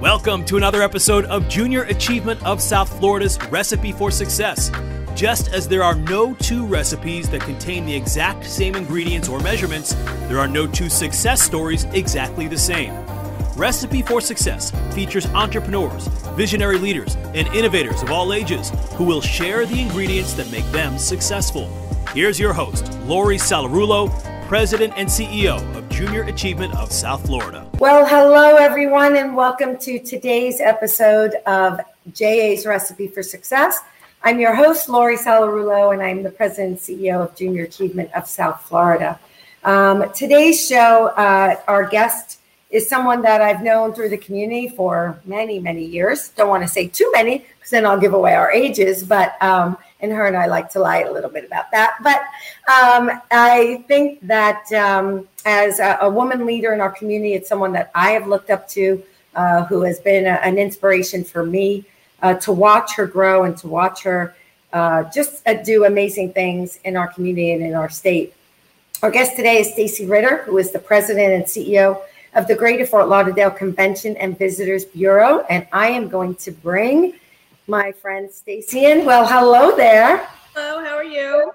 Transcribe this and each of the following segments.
Welcome to another episode of Junior Achievement of South Florida's Recipe for Success. Just as there are no two recipes that contain the exact same ingredients or measurements, there are no two success stories exactly the same. Recipe for Success features entrepreneurs, visionary leaders, and innovators of all ages who will share the ingredients that make them successful. Here's your host, Lori Sallarulo, President and CEO of Junior Achievement of South Florida. Well, hello, everyone, and welcome to today's episode of JA's Recipe for Success. I'm your host, Lori Sallarulo, and I'm the President and CEO of Junior Achievement of South Florida. Um, today's show, uh, our guest is someone that I've known through the community for many, many years. Don't want to say too many because then I'll give away our ages, but um, and her and I like to lie a little bit about that. But um, I think that um, as a, a, woman leader in our community, it's someone that I have looked up to, uh, who has been a, an inspiration for me uh, to watch her grow and to watch her uh, just uh, do amazing things in our community and in our state. Our guest today is Stacy Ritter, who is the president and CEO of the Greater Fort Lauderdale Convention and Visitors Bureau, and I am going to bring my friend Stacy in. Well, hello there. Hello, how are you?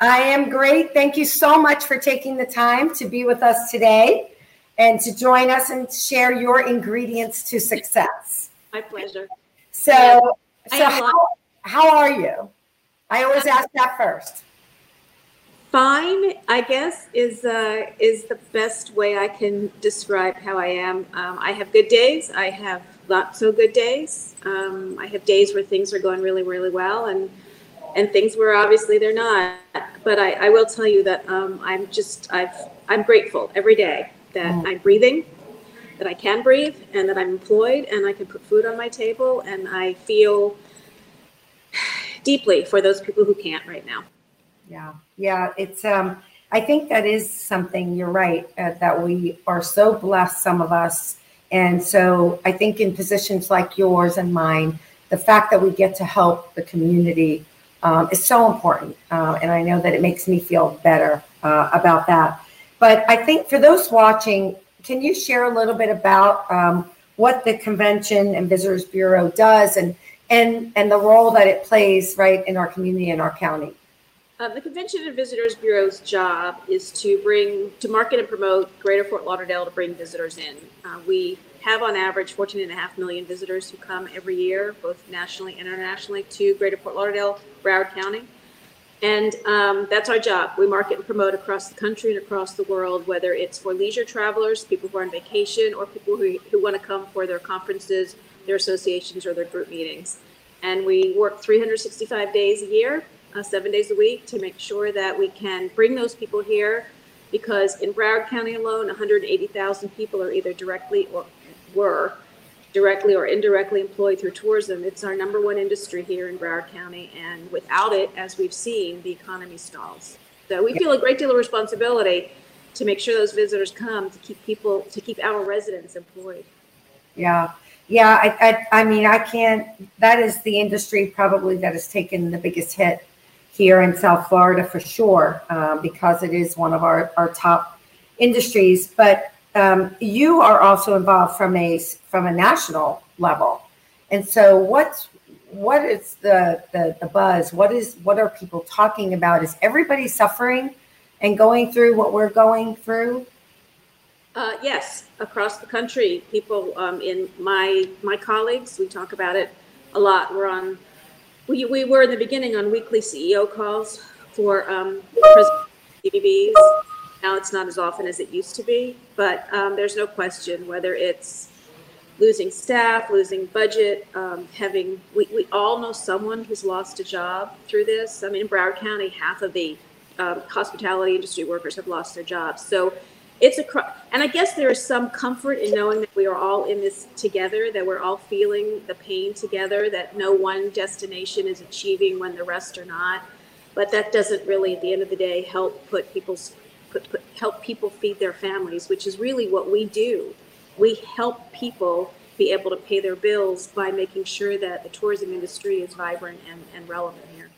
I am great. Thank you so much for taking the time to be with us today and to join us and share your ingredients to success. My pleasure. So, yeah, so how, how are you? I always ask that first fine i guess is uh, is the best way i can describe how i am. Um, i have good days i have not so good days. Um, i have days where things are going really really well and and things where obviously they're not. But i, I will tell you that um, i'm just i've i'm grateful every day that mm. i'm breathing that i can breathe and that i'm employed and i can put food on my table and i feel deeply for those people who can't right now yeah. Yeah it's um i think that is something you're right uh, that we are so blessed some of us. And so i think in positions like yours and mine the fact that we get to help the community um, is so important uh, and i know that it makes me feel better uh, about that. But i think for those watching can you share a little bit about um, what the convention and visitors bureau does and and and the role that it plays right in our community and our county uh, the Convention and Visitors Bureau's job is to bring, to market and promote Greater Fort Lauderdale to bring visitors in. Uh, we have on average 14 and a half million visitors who come every year, both nationally and internationally, to Greater Fort Lauderdale, Broward County. And um, that's our job. We market and promote across the country and across the world, whether it's for leisure travelers, people who are on vacation, or people who, who want to come for their conferences, their associations, or their group meetings. And we work 365 days a year uh, seven days a week to make sure that we can bring those people here because in Broward County alone, 180,000 people are either directly or were directly or indirectly employed through tourism. It's our number one industry here in Broward County, and without it, as we've seen, the economy stalls. So we feel a great deal of responsibility to make sure those visitors come to keep people to keep our residents employed. Yeah. Yeah, I, I, I mean, I can't. That is the industry probably that has taken the biggest hit here in South Florida for sure, uh, because it is one of our, our top industries. But um, you are also involved from a from a national level, and so what's what is the, the the buzz? What is what are people talking about? Is everybody suffering and going through what we're going through? Uh, yes, across the country, people um, in my my colleagues, we talk about it a lot. We're on we, we were in the beginning on weekly CEO calls for um, CVBs. Now it's not as often as it used to be, but um, there's no question whether it's losing staff, losing budget, um, having we, we all know someone who's lost a job through this. I mean, in Broward County, half of the um, hospitality industry workers have lost their jobs. So it's a and i guess there is some comfort in knowing that we are all in this together that we're all feeling the pain together that no one destination is achieving when the rest are not. But that doesn't really at the end of the day help put people's put, put help people feed their families which is really what we do. We help people be able to pay their bills by making sure that the tourism industry is vibrant and, and relevant here.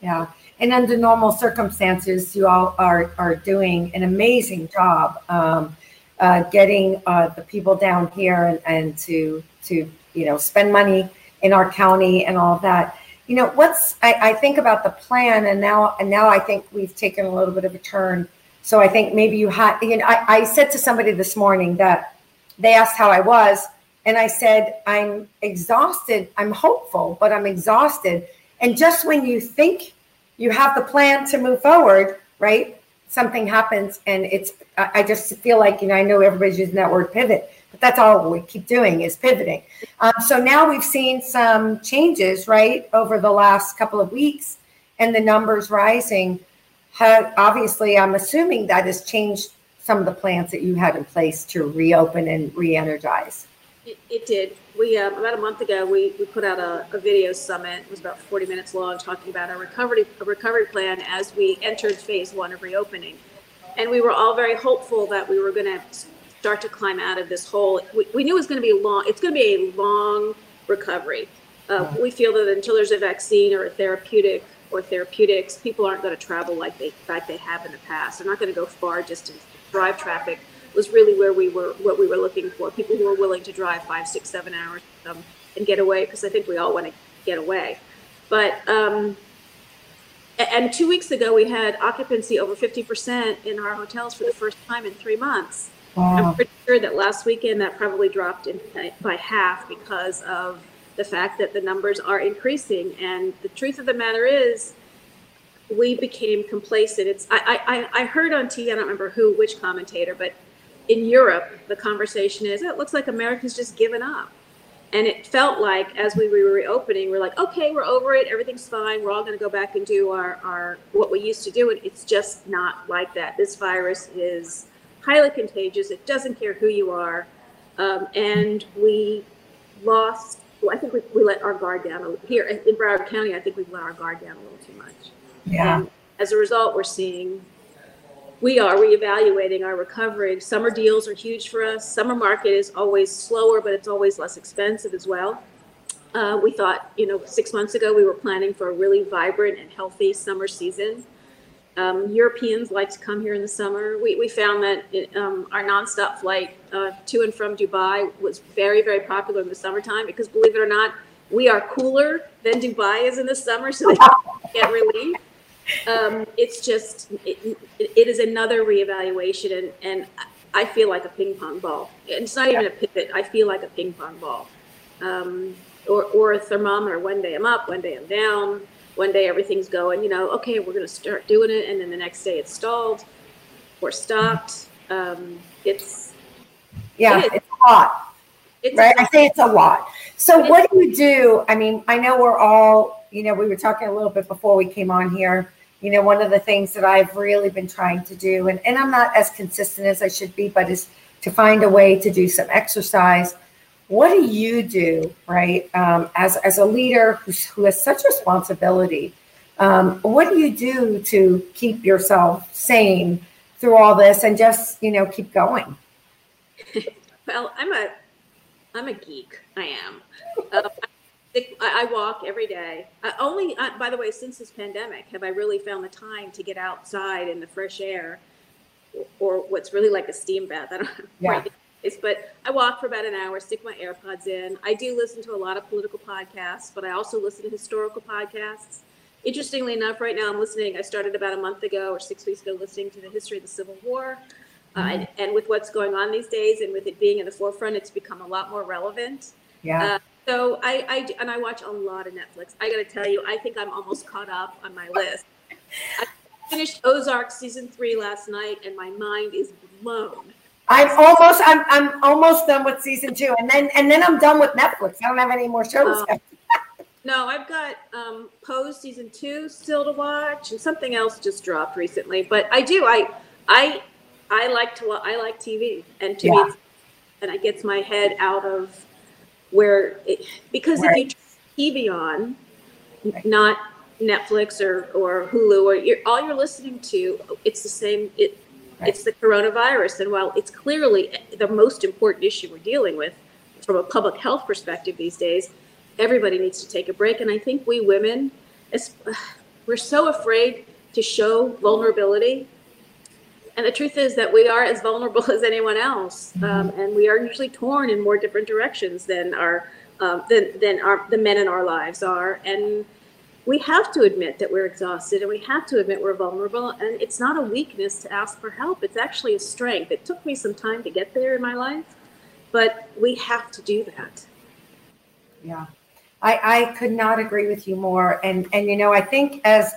Yeah and under normal circumstances, you all are, are doing an amazing job. Um, uh, getting uh, the people down here and, and to to you know spend money in our county and all that. You know, what's I, I think about the plan, and now and now I think we've taken a little bit of a turn. So I think maybe you had. You know, I, I said to somebody this morning that they asked how I was, and I said I'm exhausted. I'm hopeful, but I'm exhausted. And just when you think you have the plan to move forward, right? Something happens, and it's. I just feel like you know. I know everybody's using that word pivot but that's all we keep doing is pivoting. Um, so now we've seen some changes, right, over the last couple of weeks, and the numbers rising. Have, obviously, I'm assuming that has changed some of the plans that you had in place to reopen and re-energize. It, it did. We um, about a month ago we, we put out a, a, video summit. It was about 40 minutes long, talking about our recovery a recovery plan as we entered phase one of reopening, and we were all very hopeful that we were going to start to climb out of this hole. We, we knew it was going to be a long. It's going to be a long recovery. Uh, we feel that until there's a vaccine or a therapeutic or therapeutics, people aren't going to travel like they like they have in the past. They're not going to go far distance. Drive traffic was really where we were what we were looking for. People who were willing to drive five, six, seven hours um, and get away because I think we all want to get away. But um, and two weeks ago we had occupancy over 50% in our hotels for the first time in three months. Wow. I'm pretty sure that last weekend that probably dropped in, by half because of the fact that the numbers are increasing. And the truth of the matter is, we became complacent. It's I, I, I heard on TV, I don't remember who, which commentator, but in Europe, the conversation is, it looks like Americans just given up. And it felt like as we were reopening, we're like, okay, we're over it, everything's fine, we're all going to go back and do our, our what we used to do. And it's just not like that. This virus is highly contagious. It doesn't care who you are. Um, and we lost, well, I think we, we let our guard down here in Broward County. I think we've let our guard down a little too much. Yeah. Um, as a result, we're seeing, we are reevaluating our recovery. Summer deals are huge for us. Summer market is always slower, but it's always less expensive as well. Uh, we thought, you know, six months ago we were planning for a really vibrant and healthy summer season. Um, Europeans like to come here in the summer. We, we found that it, um, our nonstop flight uh, to and from Dubai was very, very popular in the summertime because, believe it or not, we are cooler than Dubai is in the summer, so they get relief. Um, it's just, it, it is another reevaluation, and, and I feel like a ping pong ball. It's not even a pivot, I feel like a ping pong ball. Um, or, or a thermometer. One day I'm up, one day I'm down one day everything's going, you know, okay, we're going to start doing it, and then the next day it's stalled or stopped. Um, it's yeah, it it's a lot, it's right? A lot. I say it's a lot. So what do you do? I mean, I know we're all, you know, we were talking a little bit before we came on here. You know, one of the things that I've really been trying to do, and, and I'm not as consistent as I should be, but is to find a way to do some exercise what do you do, right, um, as, as a leader who's, who has such responsibility? Um, what do you do to keep yourself sane through all this and just, you know, keep going? well, I'm a, I'm a geek. I am. Uh, I walk every day. I only, uh, by the way, since this pandemic, have I really found the time to get outside in the fresh air, or what's really like a steam bath. I don't yeah. right but I walk for about an hour, stick my AirPods in. I do listen to a lot of political podcasts, but I also listen to historical podcasts. Interestingly enough, right now I'm listening. I started about a month ago or six weeks ago listening to the history of the Civil War. Uh, mm-hmm. and, and, with what's going on these days and with it being in the forefront, it's become a lot more relevant. Yeah. Uh, so I, I, and I watch a lot of Netflix. I got to tell you, I think I'm almost caught up on my list. I finished Ozark season three last night, and my mind is blown. I'm almost I'm I'm almost done with season two, and then and then I'm done with Netflix. I don't have any more shows. Um, no, I've got um, Pose season two still to watch, and something else just dropped recently. But I do I I I like to I like TV, and to yeah. me, and it gets my head out of where it, because right. if you turn TV on, right. not Netflix or or Hulu or you're, all you're listening to, it's the same. It Right. It's the coronavirus. And while it's clearly the most important issue we're dealing with from a public health perspective these days, everybody needs to take a break. And I think we women, we're so afraid to show vulnerability. And the truth is that we are as vulnerable as anyone else, um, and we are usually torn in more different directions than our um, than than our the men in our lives are. And we have to admit that we're exhausted, and we have to admit we're vulnerable. And it's not a weakness to ask for help; it's actually a strength. It took me some time to get there in my life, but we have to do that. Yeah, I, I could not agree with you more. And and you know, I think as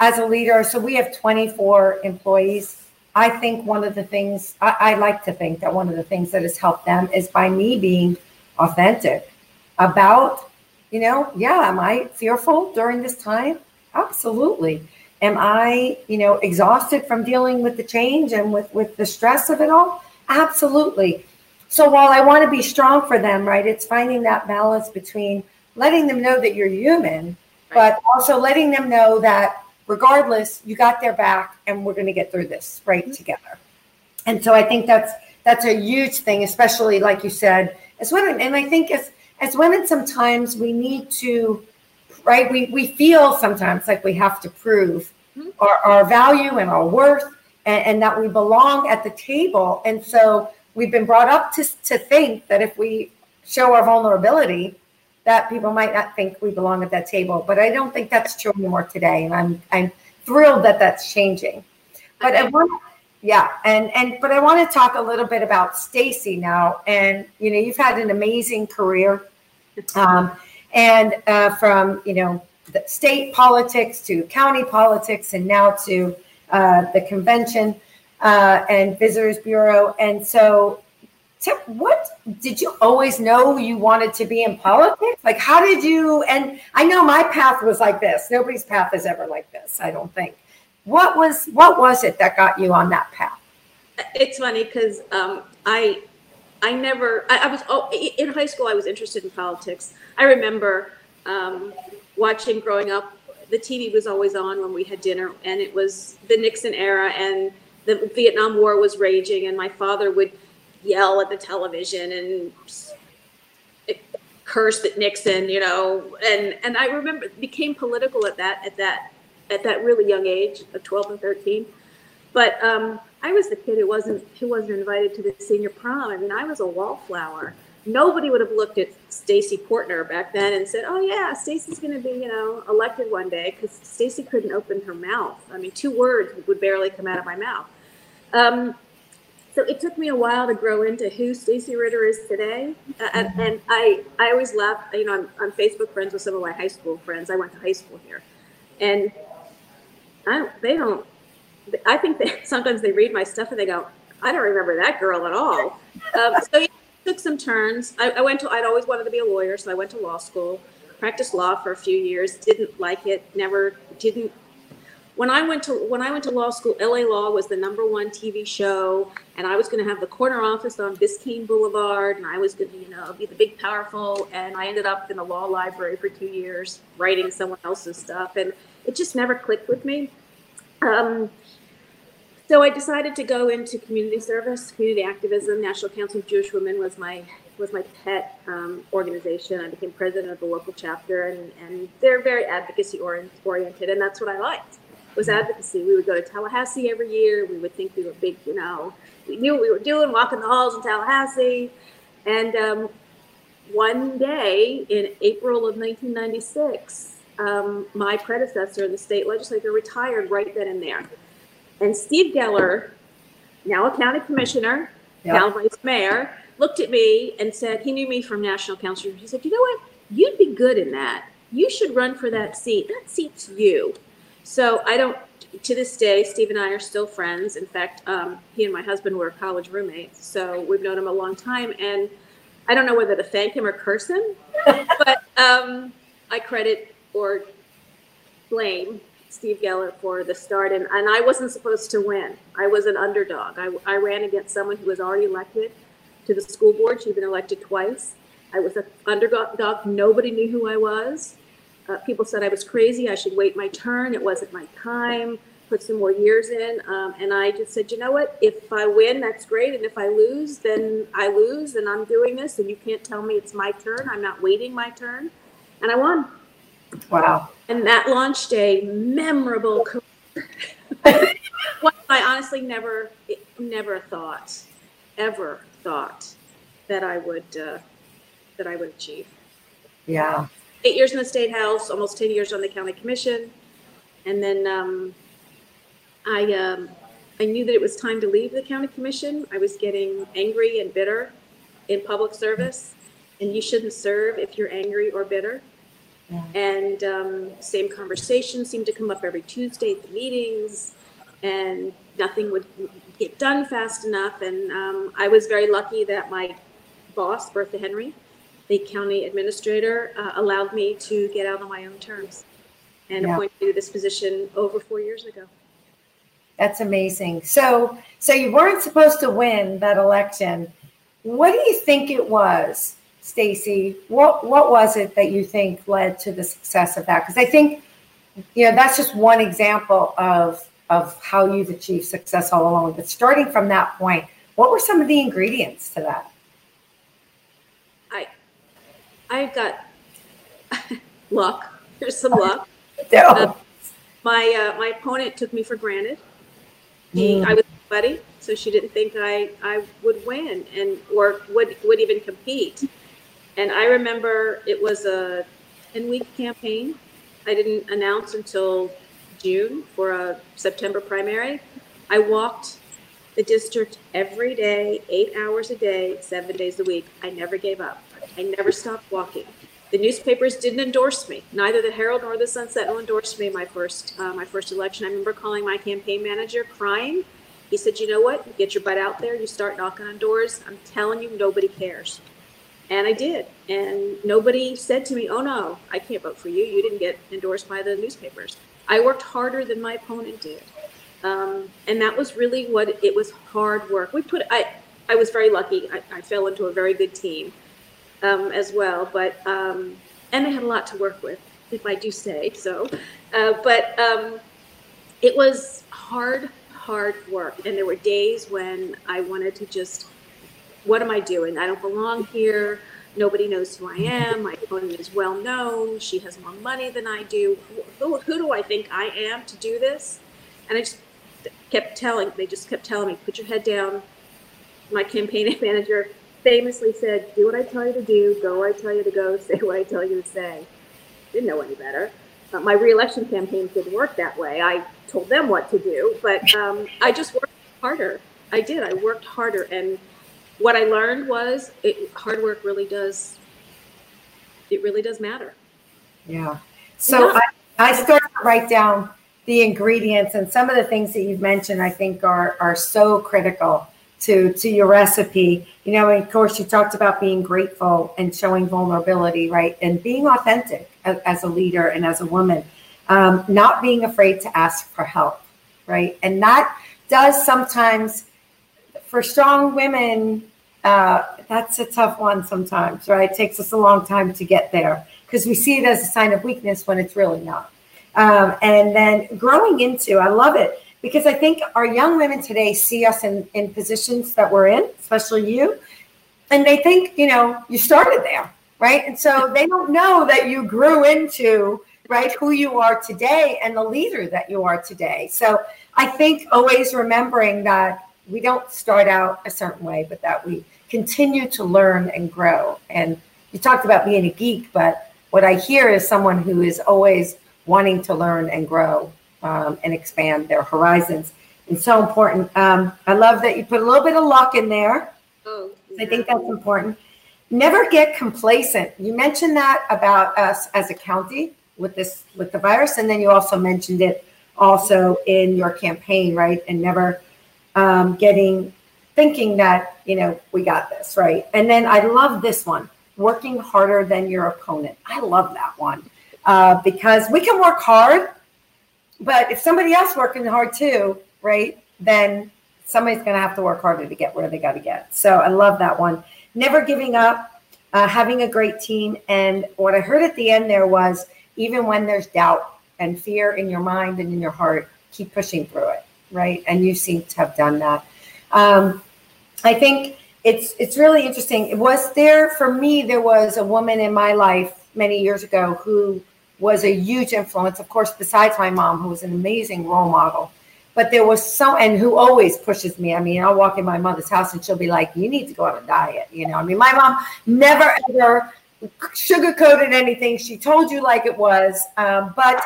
as a leader, so we have 24 employees. I think one of the things I, I like to think that one of the things that has helped them is by me being authentic about, you know, yeah, am I fearful during this time? Absolutely. Am I, you know, exhausted from dealing with the change and with with the stress of it all? Absolutely. So while I want to be strong for them, right, it's finding that balance between letting them know that you're human, Right. but also letting them know that regardless, you got their back and we're going to get through this right together. And so I think that's that's a huge thing, especially like you said, as women. And I think as as women, sometimes we need to, right? We we feel sometimes like we have to prove Mhm. our, our value and our worth and, and that we belong at the table. And so we've been brought up to, to think that if we show our vulnerability, that people might not think we belong at that table. But I don't think that's true anymore today. And I'm I'm thrilled that that's changing. But I want yeah, and and but I want to talk a little bit about Stacy now. And you know, you've had an amazing career, um, and uh, from you know the state politics to county politics, and now to uh, the convention uh, and visitors bureau. And so, Tip, what did you always know you wanted to be in politics? Like, how did you? And I know my path was like this. Nobody's path is ever like this. I don't think. What was what was it that got you on that path? It's funny because um, I I never I, I was oh, in high school I was interested in politics. I remember um, watching growing up. The TV was always on when we had dinner, and it was the Nixon era, and the Vietnam War was raging, and my father would yell at the television and curse at Nixon, you know, and and I remember became political at that at that at that really young age of 12 and 13. But um, I was the kid who wasn't who wasn't invited to the senior prom. I mean, I was a wallflower. Nobody would have looked at Stacy Portner back then and said, "Oh yeah, Stacy's going to be, you know, elected one day," because Stacy couldn't open her mouth. I mean, two words would barely come out of my mouth. Um, so it took me a while to grow into who Stacy Ritter is today, uh, and, and I I always laugh. You know, I'm on Facebook friends with some of my high school friends. I went to high school here, and I don't, they don't. I think they sometimes they read my stuff and they go, I don't remember that girl at all. Um, so it took some turns. I, I went to. I'd always wanted to be a lawyer, so I went to law school, practiced law for a few years. Didn't like it. Never didn't. When I went to when I went to law school, LA Law was the number one TV show, and I was going to have the corner office on Biscayne Boulevard, and I was going to, you know, be the big powerful. And I ended up in the law library for two years, writing someone else's stuff, and it just never clicked with me. Um, so I decided to go into community service, community activism. National Council of Jewish Women was my was my pet um, organization. I became president of the local chapter, and, and they're very advocacy oriented, and that's what I liked was advocacy. We would go to Tallahassee every year. We would think we were big, you know, we knew what we were doing, walking the halls in Tallahassee. And um, one day in April of 1996, um, my predecessor in the state legislature retired right then and there. And Steve Geller, now a county commissioner, Yeah. now vice mayor, looked at me and said, he knew me from national council. He said, you know what? You'd be good in that. You should run for that seat. That seat's you. So I don't, to this day, Steve and I are still friends. In fact, um, he and my husband were college roommates. So we've known him a long time. And I don't know whether to thank him or curse him, but um, I credit or blame Steve Geller for the start. And, and I wasn't supposed to win. I was an underdog. I, I ran against someone who was already elected to the school board. She'd been elected twice. I was an underdog. Nobody knew who I was. Uh, people said I was crazy. I should wait my turn. It wasn't my time. Put some more years in. Um, and I just said, you know what? If I win, that's great. And if I lose, then I lose. And I'm doing this. And you can't tell me it's my turn. I'm not waiting my turn. And I won. Wow. And that launched a memorable career. I honestly never, never thought, ever thought that I would, uh, that I would achieve. Yeah. Eight years in the state house, almost ten years on the county commission, and then um, I, um, I knew that it was time to leave the county commission. I was getting angry and bitter in public service, and you shouldn't serve if you're angry or bitter. And um, same conversation seemed to come up every Tuesday at the meetings, and nothing would get done fast enough. And um, I was very lucky that my boss, Bertha Henry, the county administrator, uh, allowed me to get out on my own terms and yeah. appointed me to this position over four years ago. That's amazing. So, so you weren't supposed to win that election. What do you think it was, Stacy? What what was it that you think led to the success of that? Because I think, you know, that's just one example of of how you've achieved success all along. But starting from that point, what were some of the ingredients to that? I I've got luck. There's some luck. Uh, my uh, my opponent took me for granted. He, mm. I was buddy, so she didn't think I, I would win and or would would even compete. And I remember it was a 10 week campaign. I didn't announce until June for a September primary. I walked the district every day, eight hours a day, seven days a week. I never gave up. I never stopped walking. The newspapers didn't endorse me. Neither the Herald nor the Sun Sentinel endorsed me my first uh, my first election. I remember calling my campaign manager, crying. He said, "You know what? Get your butt out there. You start knocking on doors. I'm telling you, nobody cares." And I did. And nobody said to me, "Oh no, I can't vote for you. You didn't get endorsed by the newspapers." I worked harder than my opponent did, um, and that was really what it was. Hard work. We put. I I was very lucky. I, I fell into a very good team um, as well. But um, and I had a lot to work with, if I do say so. Uh, but um, it was hard, hard work, and there were days when I wanted to just, what am I doing? I don't belong here. Nobody knows who I am. My opponent is well known. She has more money than I do. Who, who do I think I am to do this? And I just kept telling, they just kept telling me, put your head down. My campaign manager famously said, Do what I tell you to do, go where I tell you to go, say what I tell you to say. Didn't know any better. Uh, my reelection campaigns didn't work that way. I told them what to do, but um, I just worked harder. I did. I worked harder. And what I learned was it, hard work really does, it really does matter. Yeah. So yeah. I, I started to write down the ingredients and some of the things that you've mentioned, I think are, are so critical to to your recipe. You know and of course you talked about being grateful and showing vulnerability right? And being authentic as, a leader and as a woman. Um, not being afraid to ask for help right? And that does sometimes for strong women uh, that's a tough one sometimes right? It takes us a long time to get there because we see it as a sign of weakness when it's really not. Um, and then growing into i love it because I think our young women today see us in, in positions that we're in, especially you, and they think, you know, you started there, right? And so they don't know that you grew into, right, who you are today and the leader that you are today. So I think always remembering that we don't start out a certain way, but that we continue to learn and grow. And you talked about being a geek, but what I hear is someone who is always wanting to learn and grow um, and expand their horizons. It's so important. Um, I love that you put a little bit of luck in there. Oh, I think that's important. Never get complacent. You mentioned that about us as a county with this with the virus, and then you also mentioned it also in your campaign, right? And never um, getting thinking that you know we got this right. And then I love this one: working harder than your opponent. I love that one uh, because we can work hard but if somebody else working hard too, right, then somebody's going to have to work harder to get where they got to get. So I love that one. Never giving up, uh, having a great team. And what I heard at the end there was even when there's doubt and fear in your mind and in your heart, keep pushing through it, right? And you seem to have done that. Um, I think it's it's really interesting. It was there for me. There was a woman in my life many years ago who was a huge influence, of course, besides my mom, who was an amazing role model. but there was so and who always pushes me. I mean, I'll walk in my mother's house and she'll be like, "You need to go on a diet." You know, I mean, my mom never ever sugarcoated anything. She told you like it was, um, but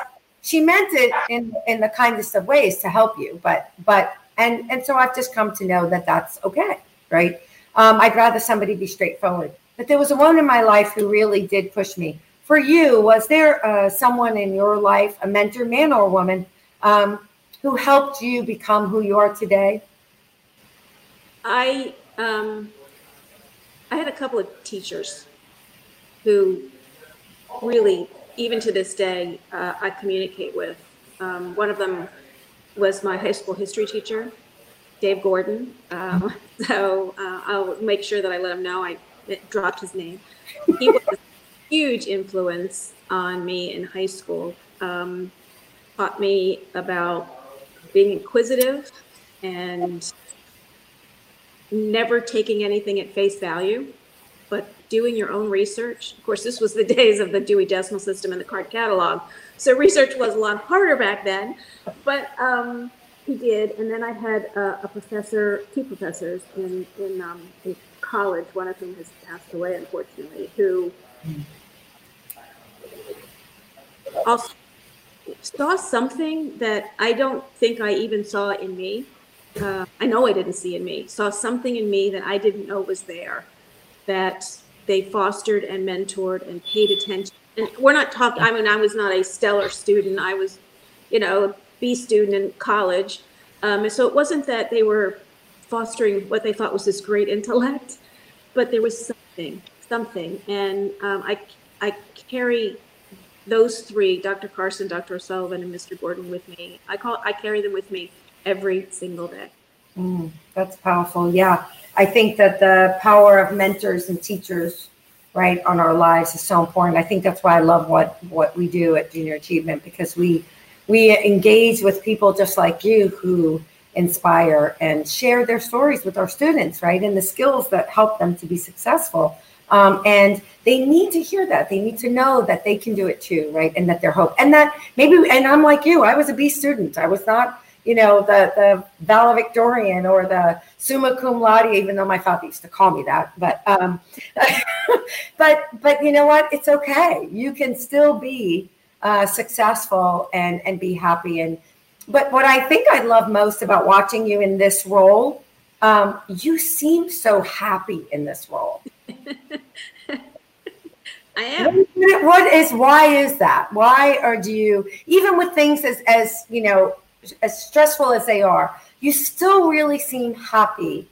she meant it in in the kindest of ways to help you. But but and and so I've just come to know that that's okay, right? Um, I'd rather somebody be straightforward. But there was a woman in my life who really did push me. For you, was there uh, someone in your life, a mentor, man or woman, um, who helped you become who you are today? I um, I had a couple of teachers who really, even to this day, uh, I communicate with. Um, one of them was my high school history teacher, Dave Gordon. Um, so uh, I'll make sure that I let him know I dropped his name. He was huge influence on me in high school. Um, taught me about being inquisitive and never taking anything at face value, but doing your own research. Of course, this was the days of the Dewey Decimal System and the card catalog. So research was a lot harder back then, but um, he did. And then I had a, a professor, two professors in, in, um, in, college, one of whom has passed away, unfortunately, who also saw something that I don't think I even saw in me. Uh, I know I didn't see in me, saw something in me that I didn't know was there, that they fostered and mentored and paid attention. And we're not talking, I mean, I was not a stellar student. I was, you know, a B student in college. Um, and so it wasn't that they were fostering what they thought was this great intellect, but there was something, something. And um, I, I carry those three, Dr. Carson, Dr. O'Sullivan, and Mr. Gordon with me. I call, I carry them with me every single day. Mm, that's powerful. Yeah. I think that the power of mentors and teachers, right, on our lives is so important. I think that's why I love what what we do at Junior Achievement because we we engage with people just like you who inspire and share their stories with our students, right, and the skills that help them to be successful. Um, and they need to hear that. They need to know that they can do it too, right? And that they're hope. And that maybe, and I'm like you, I was a B student. I was not you know, the, the valedictorian or the summa cum laude, even though my father used to call me that. But, um, but, but you know what? It's okay. You can still be uh, successful and, and be happy. And, but what I think I love most about watching you in this role, um, you seem so happy in this role. I am. What is why is that? Why are you even with things as as you know as stressful as they are, you still really seem happy.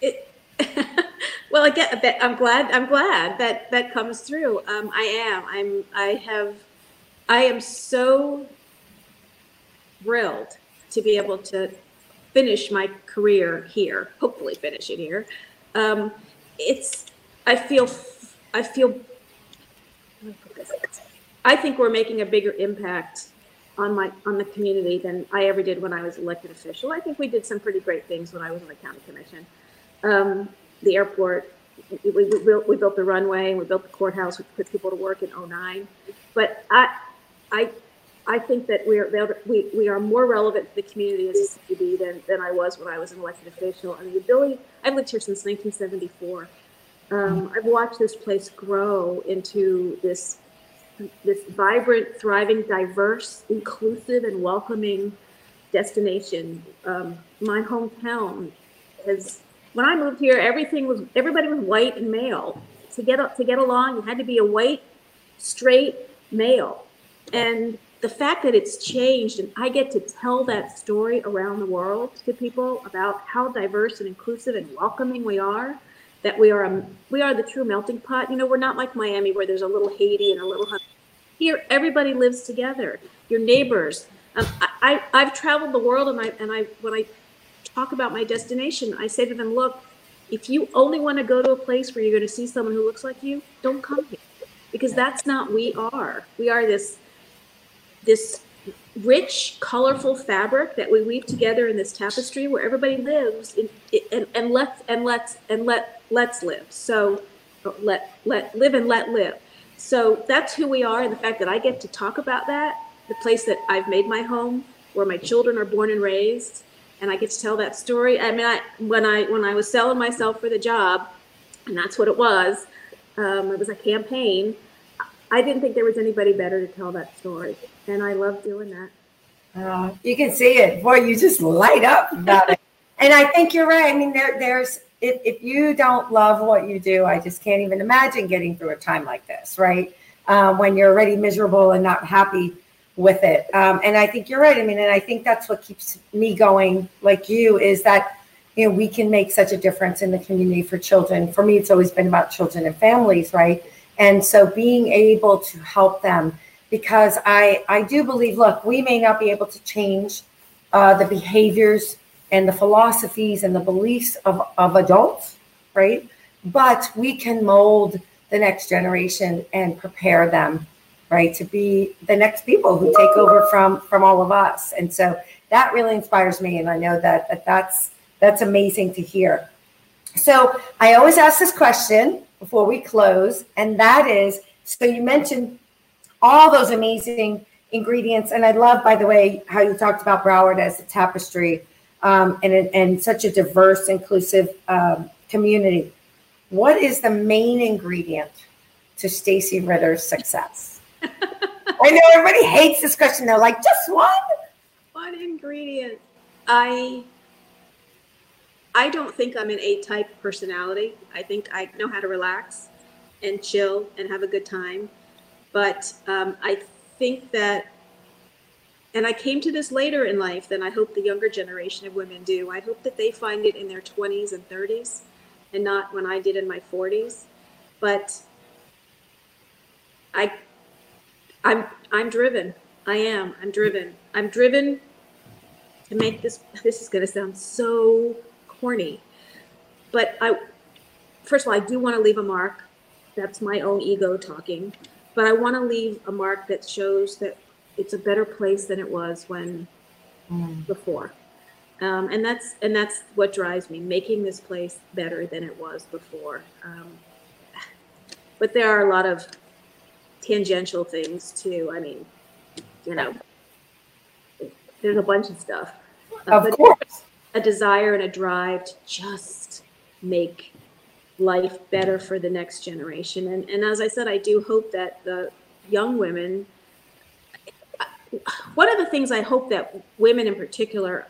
It, well, I get. a bit. I'm glad. I'm glad that that comes through. Um, I am. I'm. I have. I am so thrilled to be able to finish my career here. Hopefully, finish it here. Um, it's. I feel. I feel. I think we're making a bigger impact on my on the community than I ever did when I was elected official. I think we did some pretty great things when I was on the county commission. Um, the airport, we, we, built we built the runway and we built the courthouse. We put people to work in 09. But I I I think that we are we, we are more relevant to the community as a CVB than, than I was when I was an elected official. And the ability I've lived here since 1974. Um, I've watched this place grow into this this vibrant, thriving, diverse, inclusive, and welcoming destination. Um, my hometown has. When I moved here, everything was everybody was white and male. To get to get along, you had to be a white, straight male, and the fact that it's changed, and I get to tell that story around the world to people about how diverse and inclusive and welcoming we are that we are a, we are the true melting pot. You know, we're not like Miami where there's a little Haiti and a little here. Everybody lives together. Your neighbors. Um, I, I have traveled the world, and I and I when I talk about my destination, I say to them, look, if you only want to go to a place where you're going to see someone who looks like you, don't come here, because that's not we are. We are this this rich, colorful fabric that we weave together in this tapestry where everybody lives in, and, and let's and let's and let let's live. So let let live and let live. So that's who we are, and the fact that I get to talk about that, the place that I've made my home, where my children are born and raised, and I get to tell that story. I mean, I, when I when I was selling myself for the job, and that's what it was. Um, it was a campaign. I didn't think there was anybody better to tell that story, and I love doing that. Uh, you can see it, boy. You just light up about it, and I think you're right. I mean, there, there's if, if you don't love what you do, I just can't even imagine getting through a time like this, right? Um, when you're already miserable and not happy with it. Um, and I think you're right. I mean, and I think that's what keeps me going, like you, is that you know we can make such a difference in the community for children. For me, it's always been about children and families, right? And so being able to help them, because I I do believe, look, we may not be able to change uh, the behaviors and the philosophies and the beliefs of, of adults, right? But we can mold the next generation and prepare them right to be the next people who take over from from all of us and so that really inspires me and i know that, that that's that's amazing to hear so i always ask this question before we close and that is so you mentioned all those amazing ingredients and i love by the way how you talked about broward as a tapestry um, and, and such a diverse inclusive um, community what is the main ingredient to stacy ritter's success I know everybody hates this question. They're like, just one? One ingredient. I I don't think I'm an A type personality. I think I know how to relax and chill and have a good time. But um, I think that, and I came to this later in life than I hope the younger generation of women do. I hope that they find it in their 20s and 30s and not when I did in my 40s. But I I'm I'm driven. I am. I'm driven. I'm driven to make this this is going to sound so corny. But I first of all, I do want to leave a mark. That's my own ego talking. But I want to leave a mark that shows that it's a better place than it was when mm. before. Um, and that's and that's what drives me, making this place better than it was before. Um, but there are a lot of tangential things too. I mean, you know, there's a bunch of stuff. Of course. A desire and a drive to just make life better for the next generation. And, and as I said, I do hope that the young women, one of the things I hope that women in particular,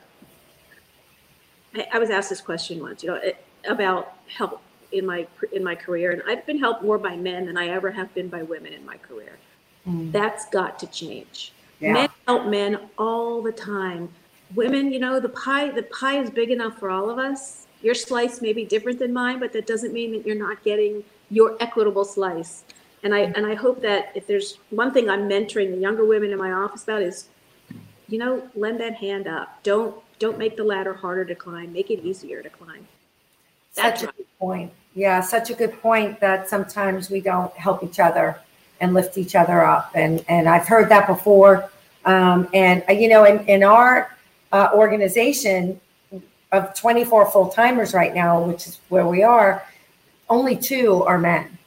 I, I was asked this question once, you know, about help in my in my career, and I've been helped more by men than I ever have been by women in my career. Mm. That's got to change. Yeah. Men help men all the time. Women, you know, the pie the pie is big enough for all of us. Your slice may be different than mine, but that doesn't mean that you're not getting your equitable slice. And I and I hope that if there's one thing I'm mentoring the younger women in my office about is, you know, lend that hand up. Don't don't make the ladder harder to climb. Make it easier to climb. That's Such a good point. Yeah, such a good point that sometimes we don't help each other and lift each other up. And and I've heard that before. Um, and uh, you know, in, in our uh, organization of 24 full timers right now, which is where we are, only two are men.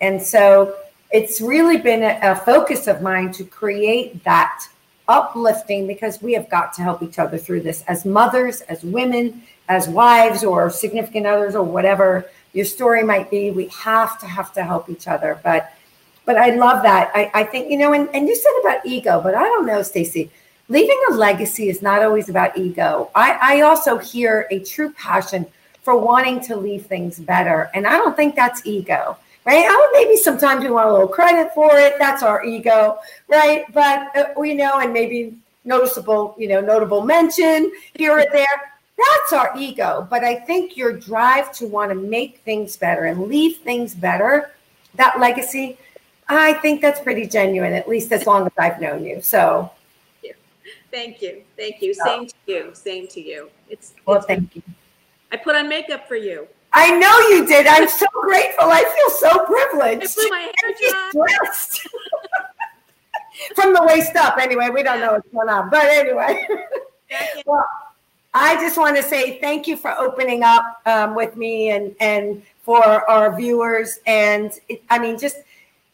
And so it's really been a, a focus of mine to create that uplifting because we have got to help each other through this as mothers, as women, as wives, or significant others, or whatever your story might be. We have to have to help each other. But but I love that. I, I think, you know, and, and you said about ego, but I don't know, Stacy. Leaving a legacy is not always about ego. I, I also hear a true passion for wanting to leave things better. And I don't think that's ego right? Oh, maybe sometimes we want a little credit for it. That's our ego, right? But uh, we know, and maybe noticeable, you know, notable mention here or there. That's our ego. But I think your drive to want to make things better and leave things better, that legacy, I think that's pretty genuine, at least as long as I've known you. So thank you. Thank you. Same to you. Same to you. It's well, it's, thank you. I put on makeup for you. I know you did. I'm so grateful. I feel so privileged. I my hair dressed. From the waist up, anyway. We don't know what's going on. But anyway. well, I just want to say thank you for opening up um, with me and, and for our viewers. And it, I mean, just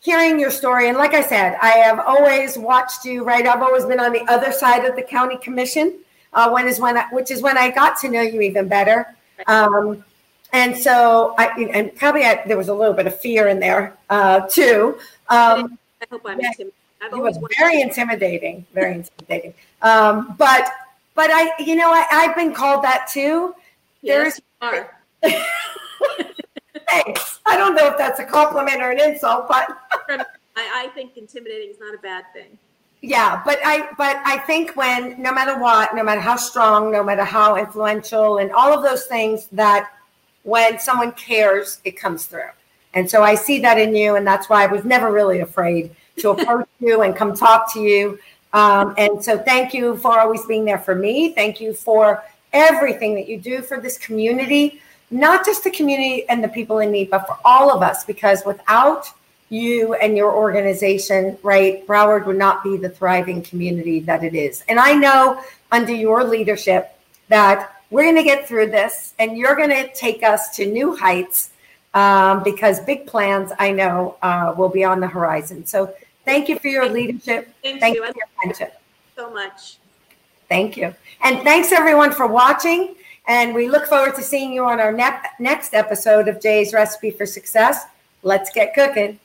hearing your story. And like I said, I have always watched you, right? I've always been on the other side of the county commission, uh, when is when I, which is when I got to know you even better. Um, and so I, and probably I, there was a little bit of fear in there uh, too. Um, I hope I'm intimidating. It was very intimidating, very intimidating. Um, but, but I, you know, I, I've been called that too. Yes, are. Thanks. I don't know if that's a compliment or an insult, but I, I think intimidating is not a bad thing. yeah, but I, but I think when, no matter what, no matter how strong, no matter how influential and all of those things that when someone cares, it comes through. And so I see that in you. And that's why I was never really afraid to approach you and come talk to you. Um, and so thank you for always being there for me. Thank you for everything that you do for this community, not just the community and the people in need, but for all of us, because without you and your organization, right, Broward would not be the thriving community that it is. And I know under your leadership that we're going to get through this and you're going to take us to new heights um, because big plans, I know, uh, will be on the horizon. So thank you for your leadership. Thank Thank you. for your friendship. So much. Thank you. And thanks everyone for watching. And we look forward to seeing you on our ne- next episode of Jay's Recipe for Success. Let's get cooking.